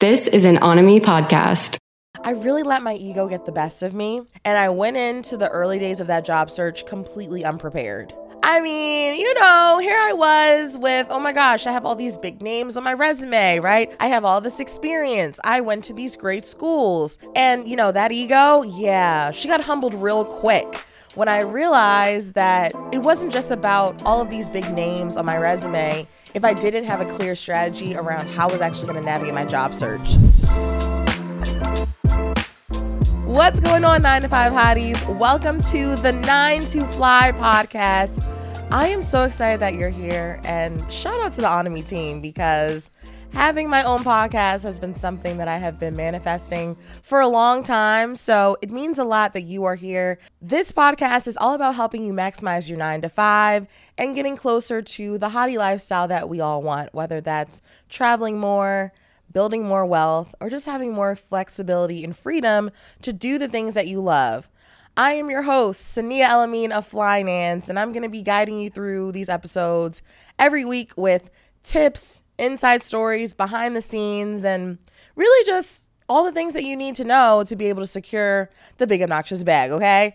This is an Onomy podcast. I really let my ego get the best of me, and I went into the early days of that job search completely unprepared. I mean, you know, here I was with, oh my gosh, I have all these big names on my resume, right? I have all this experience. I went to these great schools. And, you know, that ego, yeah, she got humbled real quick when I realized that it wasn't just about all of these big names on my resume if I didn't have a clear strategy around how I was actually going to navigate my job search. What's going on, 9 to 5 hotties? Welcome to the 9 to Fly podcast. I am so excited that you're here, and shout out to the Onomy team because having my own podcast has been something that I have been manifesting for a long time. So it means a lot that you are here. This podcast is all about helping you maximize your nine to five and getting closer to the hottie lifestyle that we all want, whether that's traveling more, building more wealth, or just having more flexibility and freedom to do the things that you love. I am your host, Cinneah El-Amin of Flynanced, and I'm going to be guiding you through these episodes every week with tips, inside stories, behind the scenes, and really just all the things that you need to know to be able to secure the big obnoxious bag, okay?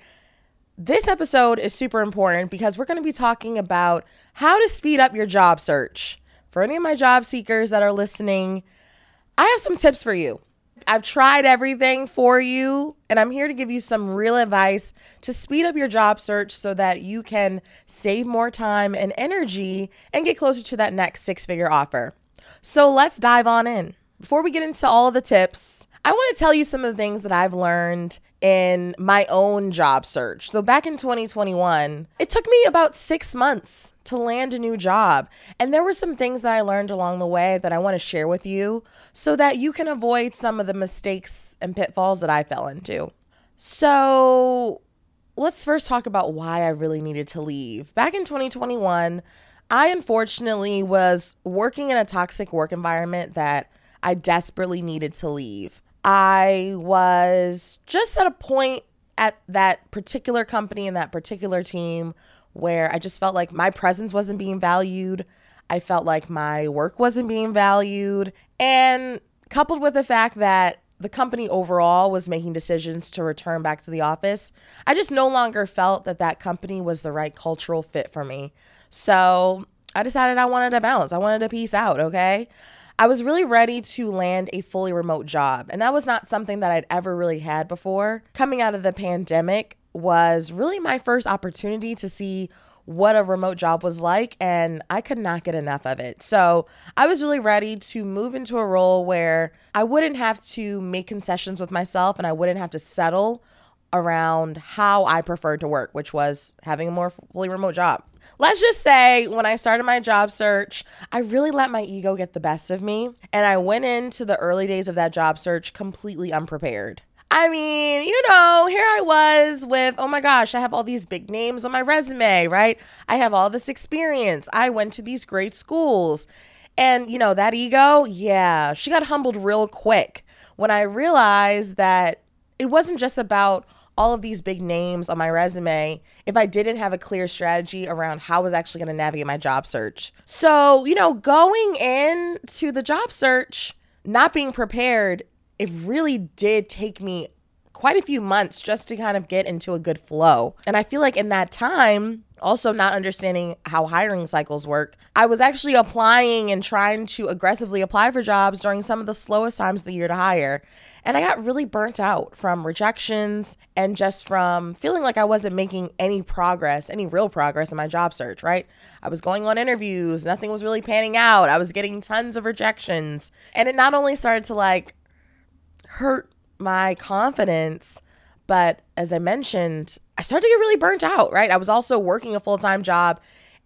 This episode is super important because we're going to be talking about how to speed up your job search. For any of my job seekers that are listening, I have some tips for you. I've tried everything for you, and I'm here to give you some real advice to speed up your job search so that you can save more time and energy and get closer to that next six figure offer. So let's dive on in. Before we get into all of the tips, I want to tell you some of the things that I've learned in my own job search. So, back in 2021, it took me about six months to land a new job. And there were some things that I learned along the way that I want to share with you so that you can avoid some of the mistakes and pitfalls that I fell into. So, let's first talk about why I really needed to leave. Back in 2021, I unfortunately was working in a toxic work environment that I desperately needed to leave. I was just at a point at that particular company and that particular team where I just felt like my presence wasn't being valued. I felt like my work wasn't being valued. And coupled with the fact that the company overall was making decisions to return back to the office, I just no longer felt that that company was the right cultural fit for me. So I decided I wanted to balance. I wanted to peace out, okay? I was really ready to land a fully remote job. And that was not something that I'd ever really had before. Coming out of the pandemic was really my first opportunity to see what a remote job was like, and I could not get enough of it. So I was really ready to move into a role where I wouldn't have to make concessions with myself and I wouldn't have to settle around how I preferred to work, which was having a more fully remote job. Let's just say when I started my job search, I really let my ego get the best of me. And I went into the early days of that job search completely unprepared. I mean, you know, here I was with, oh my gosh, I have all these big names on my resume, right? I have all this experience. I went to these great schools. And, you know, that ego, yeah, she got humbled real quick when I realized that it wasn't just about all of these big names on my resume if I didn't have a clear strategy around how I was actually going to navigate my job search. So, you know, going into the job search, not being prepared, it really did take me quite a few months just to kind of get into a good flow. And I feel like in that time, also not understanding how hiring cycles work, I was actually applying and trying to aggressively apply for jobs during some of the slowest times of the year to hire. And I got really burnt out from rejections and just from feeling like I wasn't making any progress, any real progress in my job search, right? I was going on interviews, nothing was really panning out. I was getting tons of rejections. And it not only started to like hurt my confidence, but as I mentioned, I started to get really burnt out, right? I was also working a full time job,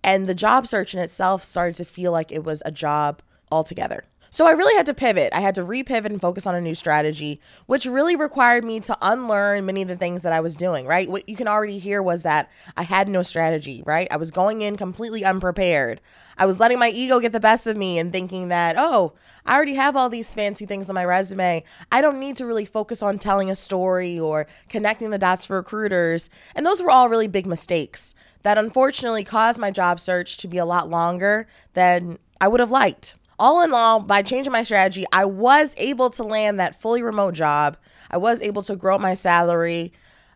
and the job search in itself started to feel like it was a job altogether. So I really had to pivot. I had to repivot and focus on a new strategy, which really required me to unlearn many of the things that I was doing, right? What you can already hear was that I had no strategy, right? I was going in completely unprepared. I was letting my ego get the best of me and thinking that, oh, I already have all these fancy things on my resume. I don't need to really focus on telling a story or connecting the dots for recruiters. And those were all really big mistakes that unfortunately caused my job search to be a lot longer than I would have liked. All in all, by changing my strategy, I was able to land that fully remote job. I was able to grow my salary.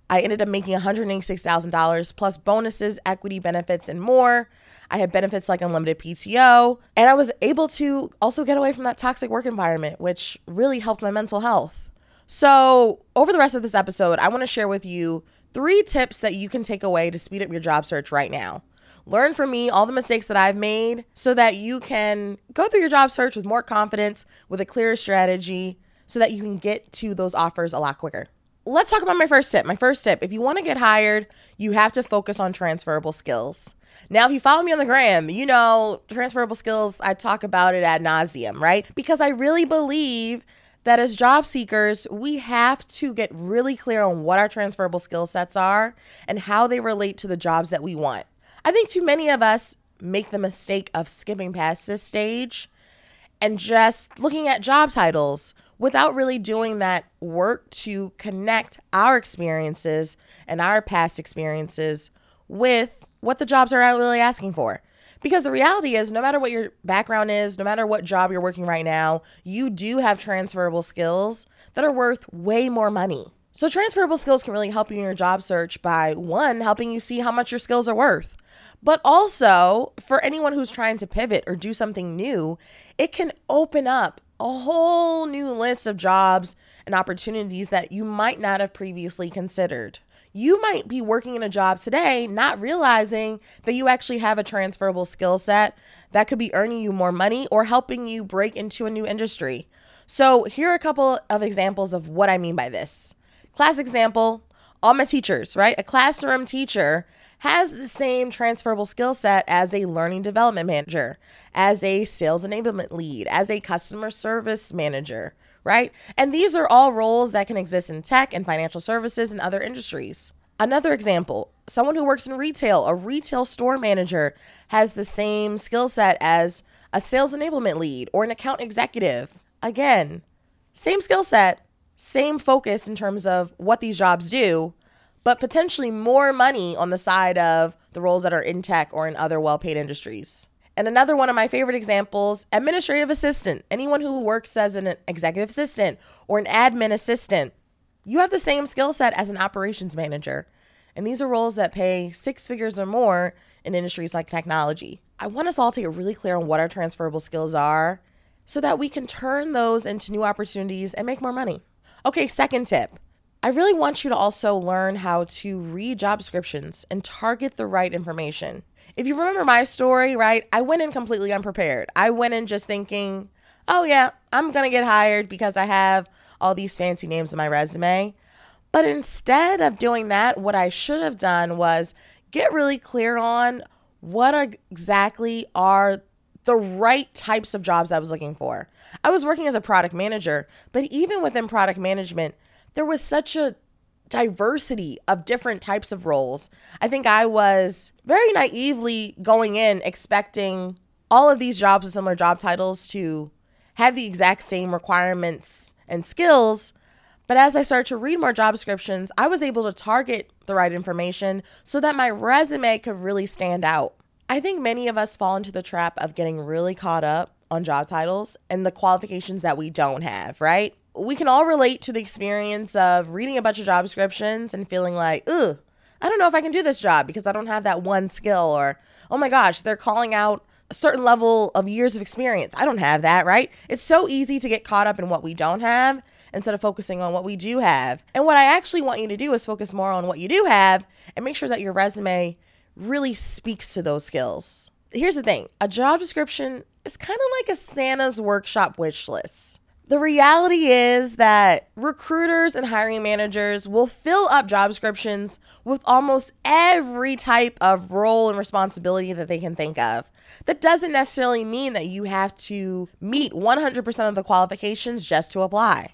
I ended up making $186,000 plus bonuses, equity benefits, and more. I had benefits like unlimited PTO. And I was able to also get away from that toxic work environment, which really helped my mental health. So, over the rest of this episode, I want to share with you three tips that you can take away to speed up your job search right now. Learn from me all the mistakes that I've made so that you can go through your job search with more confidence, with a clearer strategy, so that you can get to those offers a lot quicker. Let's talk about my first tip. My first tip if you want to get hired, you have to focus on transferable skills. Now, if you follow me on the gram, you know transferable skills, I talk about it ad nauseum, right? Because I really believe that as job seekers, we have to get really clear on what our transferable skill sets are and how they relate to the jobs that we want. I think too many of us make the mistake of skipping past this stage and just looking at job titles without really doing that work to connect our experiences and our past experiences with what the jobs are really asking for. Because the reality is, no matter what your background is, no matter what job you're working right now, you do have transferable skills that are worth way more money. So, transferable skills can really help you in your job search by one, helping you see how much your skills are worth. But also, for anyone who's trying to pivot or do something new, it can open up a whole new list of jobs and opportunities that you might not have previously considered you might be working in a job today not realizing that you actually have a transferable skill set that could be earning you more money or helping you break into a new industry. So, here are a couple of examples of what I mean by this. Class example all my teachers, right? A classroom teacher has the same transferable skill set as a learning development manager, as a sales enablement lead, as a customer service manager, right? And these are all roles that can exist in tech and financial services and other industries. Another example someone who works in retail, a retail store manager, has the same skill set as a sales enablement lead or an account executive. Again, same skill set, same focus in terms of what these jobs do, but potentially more money on the side of the roles that are in tech or in other well paid industries. And another one of my favorite examples administrative assistant. Anyone who works as an executive assistant or an admin assistant, you have the same skill set as an operations manager. And these are roles that pay six figures or more in industries like technology. I want us all to get really clear on what our transferable skills are so that we can turn those into new opportunities and make more money. Okay, second tip. I really want you to also learn how to read job descriptions and target the right information if you remember my story, right, I went in completely unprepared. I went in just thinking, oh, yeah, I'm going to get hired because I have all these fancy names on my resume. But instead of doing that, what I should have done was get really clear on what exactly are the right types of jobs I was looking for. I was working as a product manager, but even within product management, there was such a diversity of different types of roles. I think I was very naively going in expecting all of these jobs with similar job titles to have the exact same requirements and skills. But as I started to read more job descriptions, I was able to target the right information so that my resume could really stand out. I think many of us fall into the trap of getting really caught up on job titles and the qualifications that we don't have, right? We can all relate to the experience of reading a bunch of job descriptions and feeling like, ugh, I don't know if I can do this job because I don't have that one skill, or oh my gosh, they're calling out a certain level of years of experience. I don't have that, right? It's so easy to get caught up in what we don't have instead of focusing on what we do have. And what I actually want you to do is focus more on what you do have and make sure that your resume really speaks to those skills. Here's the thing a job description is kind of like a Santa's workshop wish list. The reality is that recruiters and hiring managers will fill up job descriptions with almost every type of role and responsibility that they can think of. That doesn't necessarily mean that you have to meet 100% of the qualifications just to apply.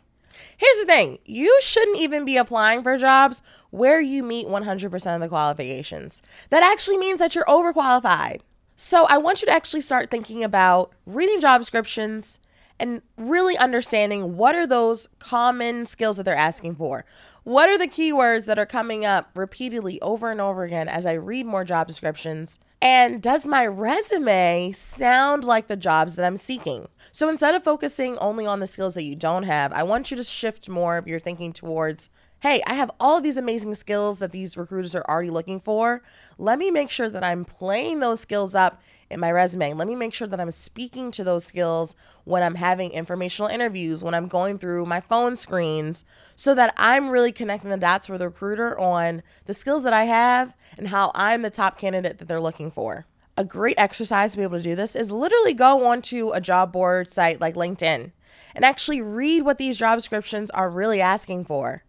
Here's the thing you shouldn't even be applying for jobs where you meet 100% of the qualifications. That actually means that you're overqualified. So I want you to actually start thinking about reading job descriptions and really understanding what are those common skills that they're asking for. What are the keywords that are coming up repeatedly over and over again as I read more job descriptions? And does my resume sound like the jobs that I'm seeking? So instead of focusing only on the skills that you don't have, I want you to shift more of your thinking towards hey, I have all these amazing skills that these recruiters are already looking for. Let me make sure that I'm playing those skills up in my resume. Let me make sure that I'm speaking to those skills when I'm having informational interviews, when I'm going through my phone screens, so that I'm really connecting the dots for the recruiter on the skills that I have and how I'm the top candidate that they're looking for. A great exercise to be able to do this is literally go onto a job board site like LinkedIn and actually read what these job descriptions are really asking for.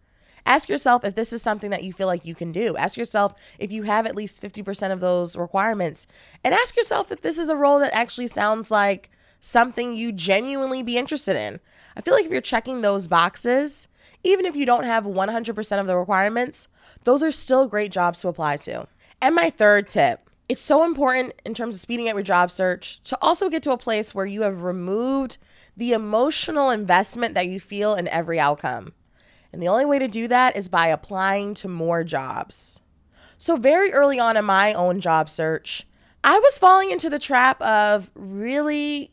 Ask yourself if this is something that you feel like you can do. Ask yourself if you have at least 50% of those requirements. And ask yourself if this is a role that actually sounds like something you genuinely be interested in. I feel like if you're checking those boxes, even if you don't have 100% of the requirements, those are still great jobs to apply to. And my third tip it's so important in terms of speeding up your job search to also get to a place where you have removed the emotional investment that you feel in every outcome. And the only way to do that is by applying to more jobs. So, very early on in my own job search, I was falling into the trap of really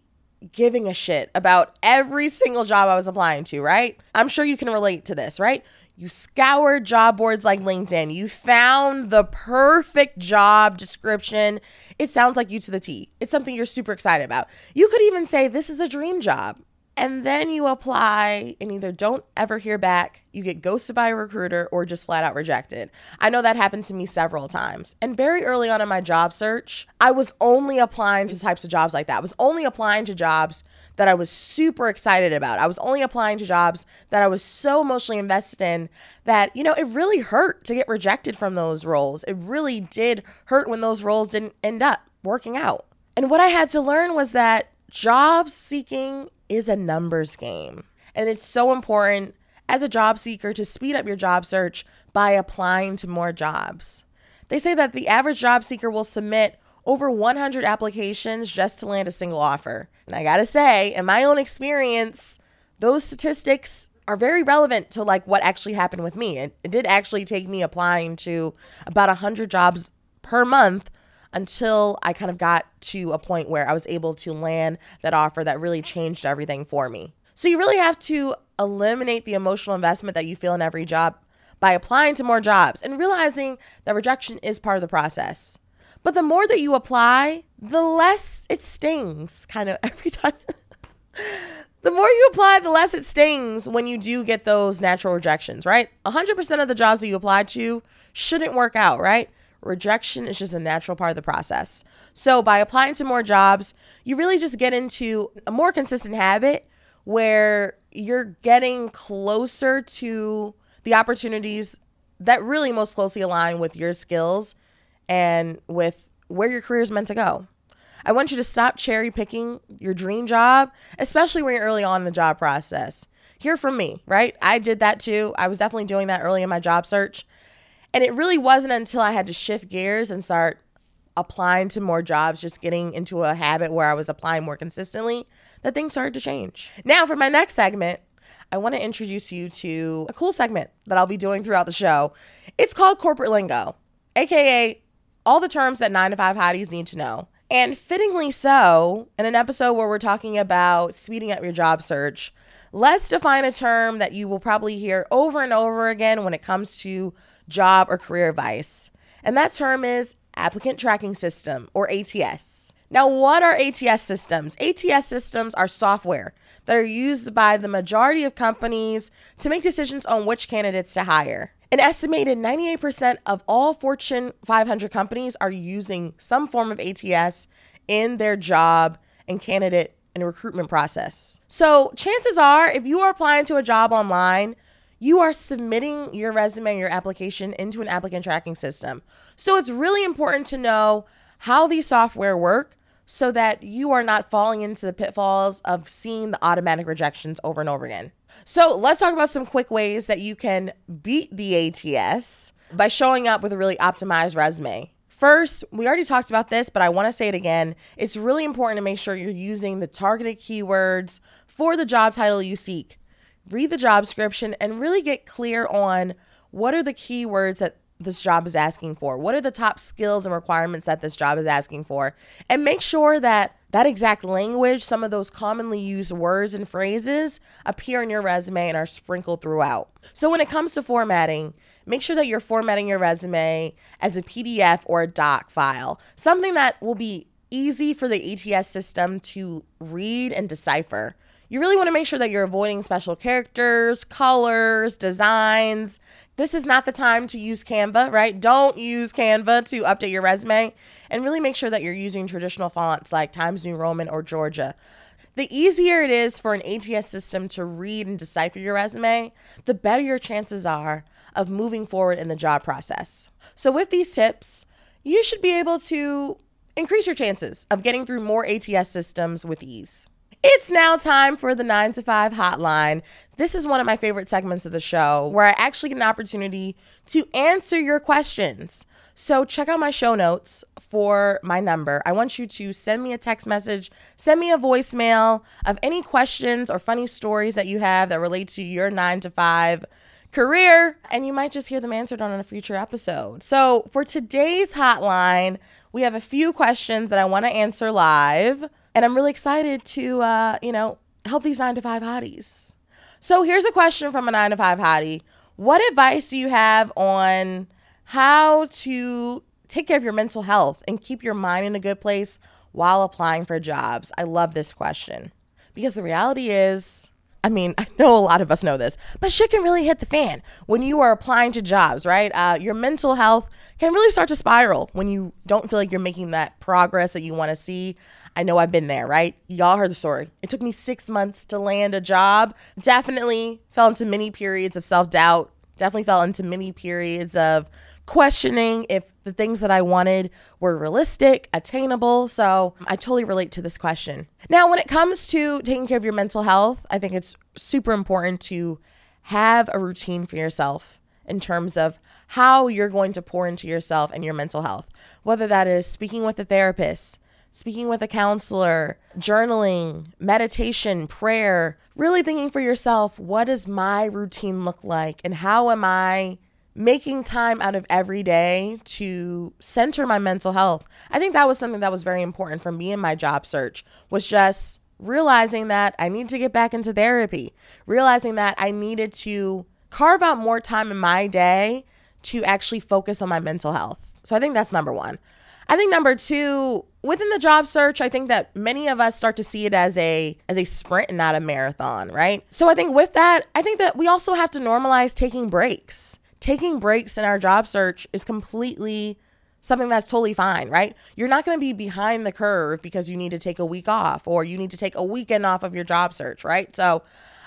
giving a shit about every single job I was applying to, right? I'm sure you can relate to this, right? You scoured job boards like LinkedIn. You found the perfect job description. It sounds like you to the T. It's something you're super excited about. You could even say, This is a dream job and then you apply and either don't ever hear back, you get ghosted by a recruiter, or just flat out rejected. I know that happened to me several times. And very early on in my job search, I was only applying to types of jobs like that. I was only applying to jobs that I was super excited about. I was only applying to jobs that I was so emotionally invested in that, you know, it really hurt to get rejected from those roles. It really did hurt when those roles didn't end up working out. And what I had to learn was that job seeking is a numbers game. And it's so important as a job seeker to speed up your job search by applying to more jobs. They say that the average job seeker will submit over 100 applications just to land a single offer. And I gotta say, in my own experience, those statistics are very relevant to like what actually happened with me. It, it did actually take me applying to about 100 jobs per month until I kind of got to a point where I was able to land that offer that really changed everything for me. So you really have to eliminate the emotional investment that you feel in every job by applying to more jobs and realizing that rejection is part of the process. But the more that you apply, the less it stings kind of every time. the more you apply, the less it stings when you do get those natural rejections, right? 100% of the jobs that you apply to shouldn't work out, right? Rejection is just a natural part of the process. So by applying to more jobs, you really just get into a more consistent habit where you're getting closer to the opportunities that really most closely align with your skills and with where your career is meant to go. I want you to stop cherry picking your dream job, especially when you're early on in the job process. Hear from me, right? I did that too. I was definitely doing that early in my job search. And it really wasn't until I had to shift gears and start applying to more jobs, just getting into a habit where I was applying more consistently, that things started to change. Now, for my next segment, I want to introduce you to a cool segment that I'll be doing throughout the show. It's called Corporate Lingo, aka all the terms that nine to five hotties need to know. And fittingly so, in an episode where we're talking about speeding up your job search, let's define a term that you will probably hear over and over again when it comes to job, or career advice. And that term is Applicant Tracking System, or ATS. Now, what are ATS systems? ATS systems are software that are used by the majority of companies to make decisions on which candidates to hire. An estimated 98% of all Fortune 500 companies are using some form of ATS in their job and candidate and recruitment process. So, chances are, if you are applying to a job online, you are submitting your resume, your application into an applicant tracking system. So it's really important to know how these software work so that you are not falling into the pitfalls of seeing the automatic rejections over and over again. So let's talk about some quick ways that you can beat the ATS by showing up with a really optimized resume. First, we already talked about this, but I want to say it again. It's really important to make sure you're using the targeted keywords for the job title you seek. Read the job description and really get clear on what are the keywords that this job is asking for? What are the top skills and requirements that this job is asking for? And make sure that that exact language, some of those commonly used words and phrases appear in your resume and are sprinkled throughout. So when it comes to formatting, make sure that you're formatting your resume as a PDF or a doc file, something that will be easy for the ATS system to read and decipher. You really want to make sure that you're avoiding special characters, colors, designs. This is not the time to use Canva, right? Don't use Canva to update your resume and really make sure that you're using traditional fonts like Times New Roman or Georgia. The easier it is for an ATS system to read and decipher your resume, the better your chances are of moving forward in the job process. So, with these tips, you should be able to increase your chances of getting through more ATS systems with ease. It's now time for the 9 to 5 hotline. This is one of my favorite segments of the show where I actually get an opportunity to answer your questions. So check out my show notes for my number. I want you to send me a text message, send me a voicemail of any questions or funny stories that you have that relate to your 9 to 5 career, and you might just hear them answered on a future episode. So, for today's hotline, we have a few questions that I want to answer live, and I'm really excited to, uh, you know, help these nine to five hotties. So, here's a question from a nine to five hottie What advice do you have on how to take care of your mental health and keep your mind in a good place while applying for jobs? I love this question because the reality is, I mean, I know a lot of us know this, but shit can really hit the fan when you are applying to jobs, right? Uh, your mental health can really start to spiral when you don't feel like you're making that progress that you want to see. I know I've been there, right? Y'all heard the story. It took me six months to land a job. Definitely fell into many periods of self doubt. Definitely fell into many periods of questioning if the things that I wanted were realistic, attainable. So I totally relate to this question. Now, when it comes to taking care of your mental health, I think it's super important to have a routine for yourself in terms of how you're going to pour into yourself and your mental health, whether that is speaking with a therapist, speaking with a counselor, journaling, meditation, prayer, really thinking for yourself, what does my routine look like and how am I making time out of every day to center my mental health. I think that was something that was very important for me in my job search was just realizing that I need to get back into therapy, realizing that I needed to carve out more time in my day to actually focus on my mental health. So I think that's number 1. I think number 2, within the job search, I think that many of us start to see it as a as a sprint and not a marathon, right? So I think with that, I think that we also have to normalize taking breaks taking breaks in our job search is completely something that's totally fine, right? You're not going to be behind the curve because you need to take a week off or you need to take a weekend off of your job search, right? So,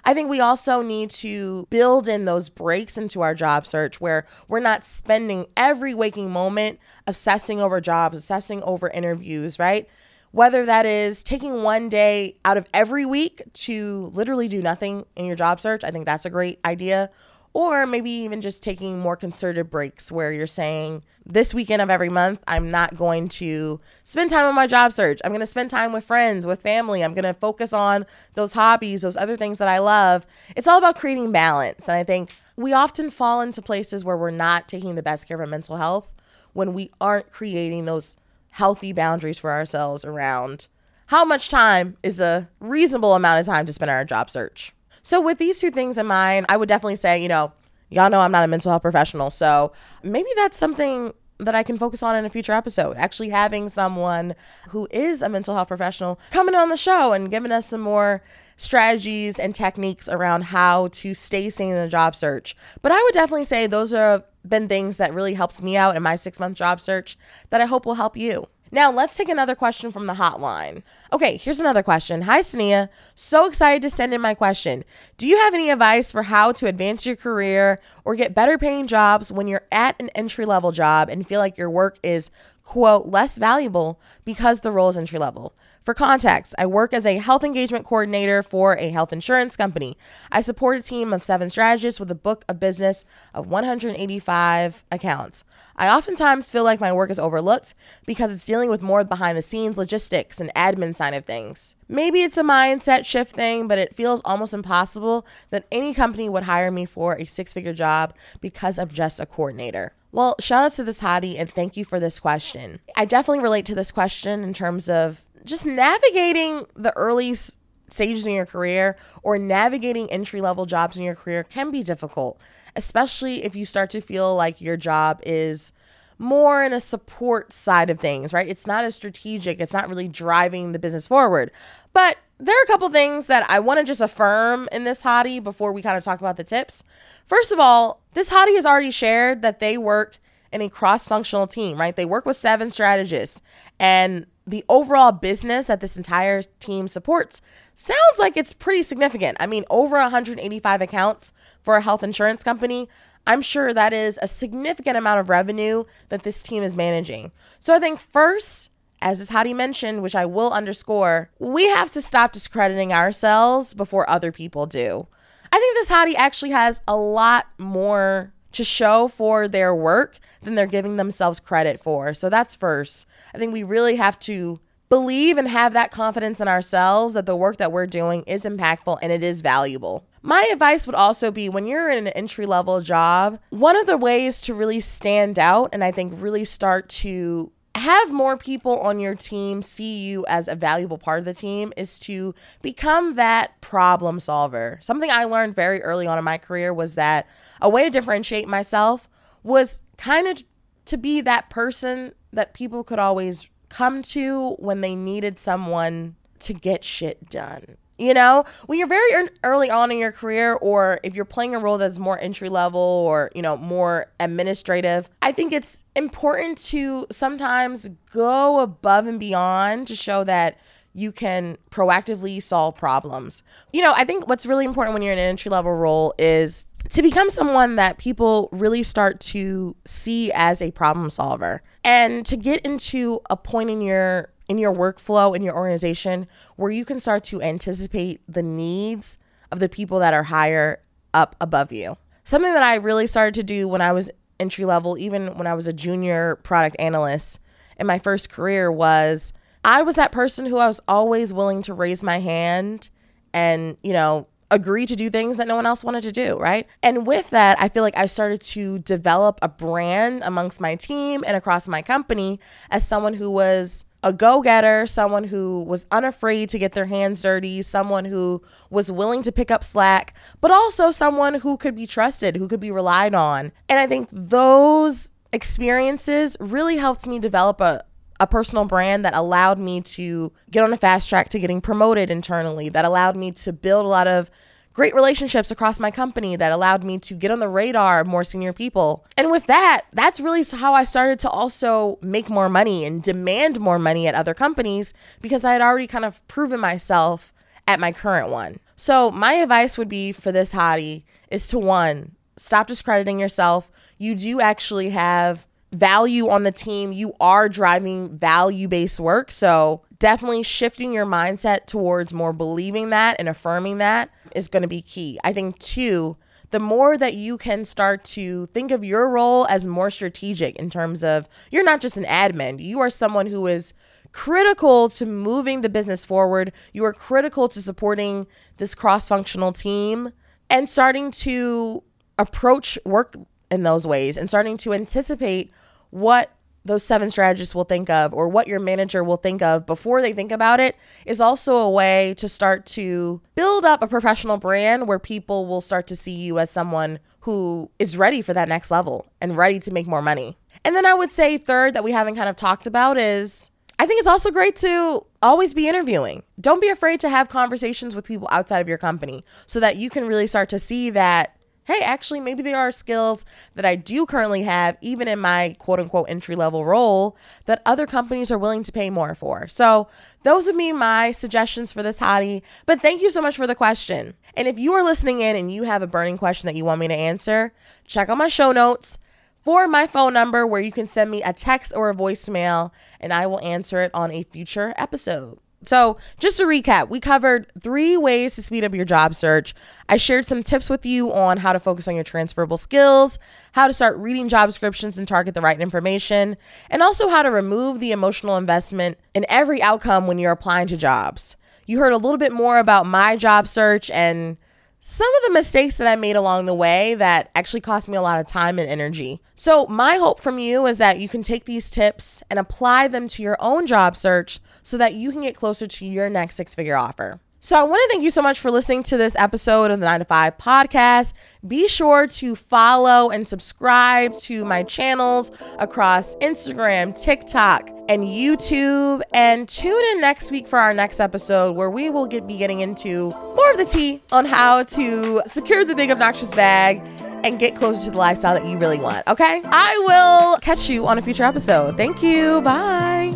I think we also need to build in those breaks into our job search where we're not spending every waking moment obsessing over jobs, obsessing over interviews, right? Whether that is taking one day out of every week to literally do nothing in your job search, I think that's a great idea or maybe even just taking more concerted breaks where you're saying this weekend of every month i'm not going to spend time on my job search. I'm going to spend time with friends with family. I'm going to focus on those hobbies those other things that i love. It's all about creating balance. And i think we often fall into places where we're not taking the best care of our mental health when we aren't creating those healthy boundaries for ourselves around how much time is a reasonable amount of time to spend on our job search so, with these two things in mind, I would definitely say, you know, y'all know I'm not a mental health professional. So, maybe that's something that I can focus on in a future episode. Actually, having someone who is a mental health professional coming on the show and giving us some more strategies and techniques around how to stay sane in a job search. But I would definitely say those have been things that really helped me out in my six month job search that I hope will help you. Now, let's take another question from the hotline. Okay, here's another question. Hi, Cinneah. So excited to send in my question. Do you have any advice for how to advance your career or get better paying jobs when you're at an entry level job and feel like your work is, quote, less valuable because the role is entry level? For context, I work as a health engagement coordinator for a health insurance company. I support a team of seven strategists with a book of business of 185 accounts. I oftentimes feel like my work is overlooked because it's dealing with more behind the scenes logistics and admin side of things. Maybe it's a mindset shift thing, but it feels almost impossible that any company would hire me for a six figure job because I'm just a coordinator. Well, shout out to this hottie and thank you for this question. I definitely relate to this question in terms of just navigating the early stages in your career or navigating entry level jobs in your career can be difficult, especially if you start to feel like your job is more in a support side of things, right? It's not as strategic, it's not really driving the business forward. But there are a couple things that I want to just affirm in this hottie before we kind of talk about the tips. First of all, this hottie has already shared that they work in a cross functional team, right? They work with seven strategists, and the overall business that this entire team supports sounds like it's pretty significant. I mean, over 185 accounts for a health insurance company. I'm sure that is a significant amount of revenue that this team is managing. So I think first, as is hottie mentioned, which I will underscore, we have to stop discrediting ourselves before other people do. I think this hottie actually has a lot more to show for their work than they're giving themselves credit for. So that's first. I think we really have to believe and have that confidence in ourselves that the work that we're doing is impactful and it is valuable. My advice would also be when you're in an entry level job, one of the ways to really stand out and I think really start to have more people on your team see you as a valuable part of the team is to become that problem solver. Something I learned very early on in my career was that a way to differentiate myself was kind of to be that person that people could always come to when they needed someone to get shit done. You know, when you're very early on in your career, or if you're playing a role that's more entry level or, you know, more administrative, I think it's important to sometimes go above and beyond to show that you can proactively solve problems. You know, I think what's really important when you're in an entry level role is to become someone that people really start to see as a problem solver and to get into a point in your in your workflow in your organization where you can start to anticipate the needs of the people that are higher up above you. Something that I really started to do when I was entry level, even when I was a junior product analyst in my first career, was I was that person who I was always willing to raise my hand and, you know, agree to do things that no one else wanted to do, right? And with that, I feel like I started to develop a brand amongst my team and across my company as someone who was a go getter, someone who was unafraid to get their hands dirty, someone who was willing to pick up slack, but also someone who could be trusted, who could be relied on. And I think those experiences really helped me develop a, a personal brand that allowed me to get on a fast track to getting promoted internally, that allowed me to build a lot of great relationships across my company that allowed me to get on the radar of more senior people. And with that, that's really how I started to also make more money and demand more money at other companies because I had already kind of proven myself at my current one. So, my advice would be for this hottie is to one, stop discrediting yourself. You do actually have value on the team. You are driving value based work. So, definitely shifting your mindset towards more believing that and affirming that is going to be key. I think, two, the more that you can start to think of your role as more strategic in terms of you're not just an admin, you are someone who is critical to moving the business forward. You are critical to supporting this cross functional team and starting to approach work in those ways and starting to anticipate what those seven strategists will think of or what your manager will think of before they think about it is also a way to start to build up a professional brand where people will start to see you as someone who is ready for that next level and ready to make more money. And then I would say, third, that we haven't kind of talked about is I think it's also great to always be interviewing. Don't be afraid to have conversations with people outside of your company so that you can really start to see that hey, actually, maybe there are skills that I do currently have, even in my quote unquote entry level role, that other companies are willing to pay more for. So, those would be my suggestions for this hottie. But thank you so much for the question. And if you are listening in and you have a burning question that you want me to answer, check out my show notes for my phone number where you can send me a text or a voicemail and I will answer it on a future episode. So, just to recap, we covered three ways to speed up your job search. I shared some tips with you on how to focus on your transferable skills, how to start reading job descriptions and target the right information, and also how to remove the emotional investment in every outcome when you're applying to jobs. You heard a little bit more about my job search and some of the mistakes that I made along the way that actually cost me a lot of time and energy. So, my hope from you is that you can take these tips and apply them to your own job search so that you can get closer to your next six figure offer. So, I want to thank you so much for listening to this episode of the 9 to 5 podcast. Be sure to follow and subscribe to my channels across Instagram, TikTok, and YouTube. And tune in next week for our next episode where we will get, be getting into more of the tea on how to secure the big obnoxious bag and get closer to the lifestyle that you really want. Okay? I will catch you on a future episode. Thank you. Bye.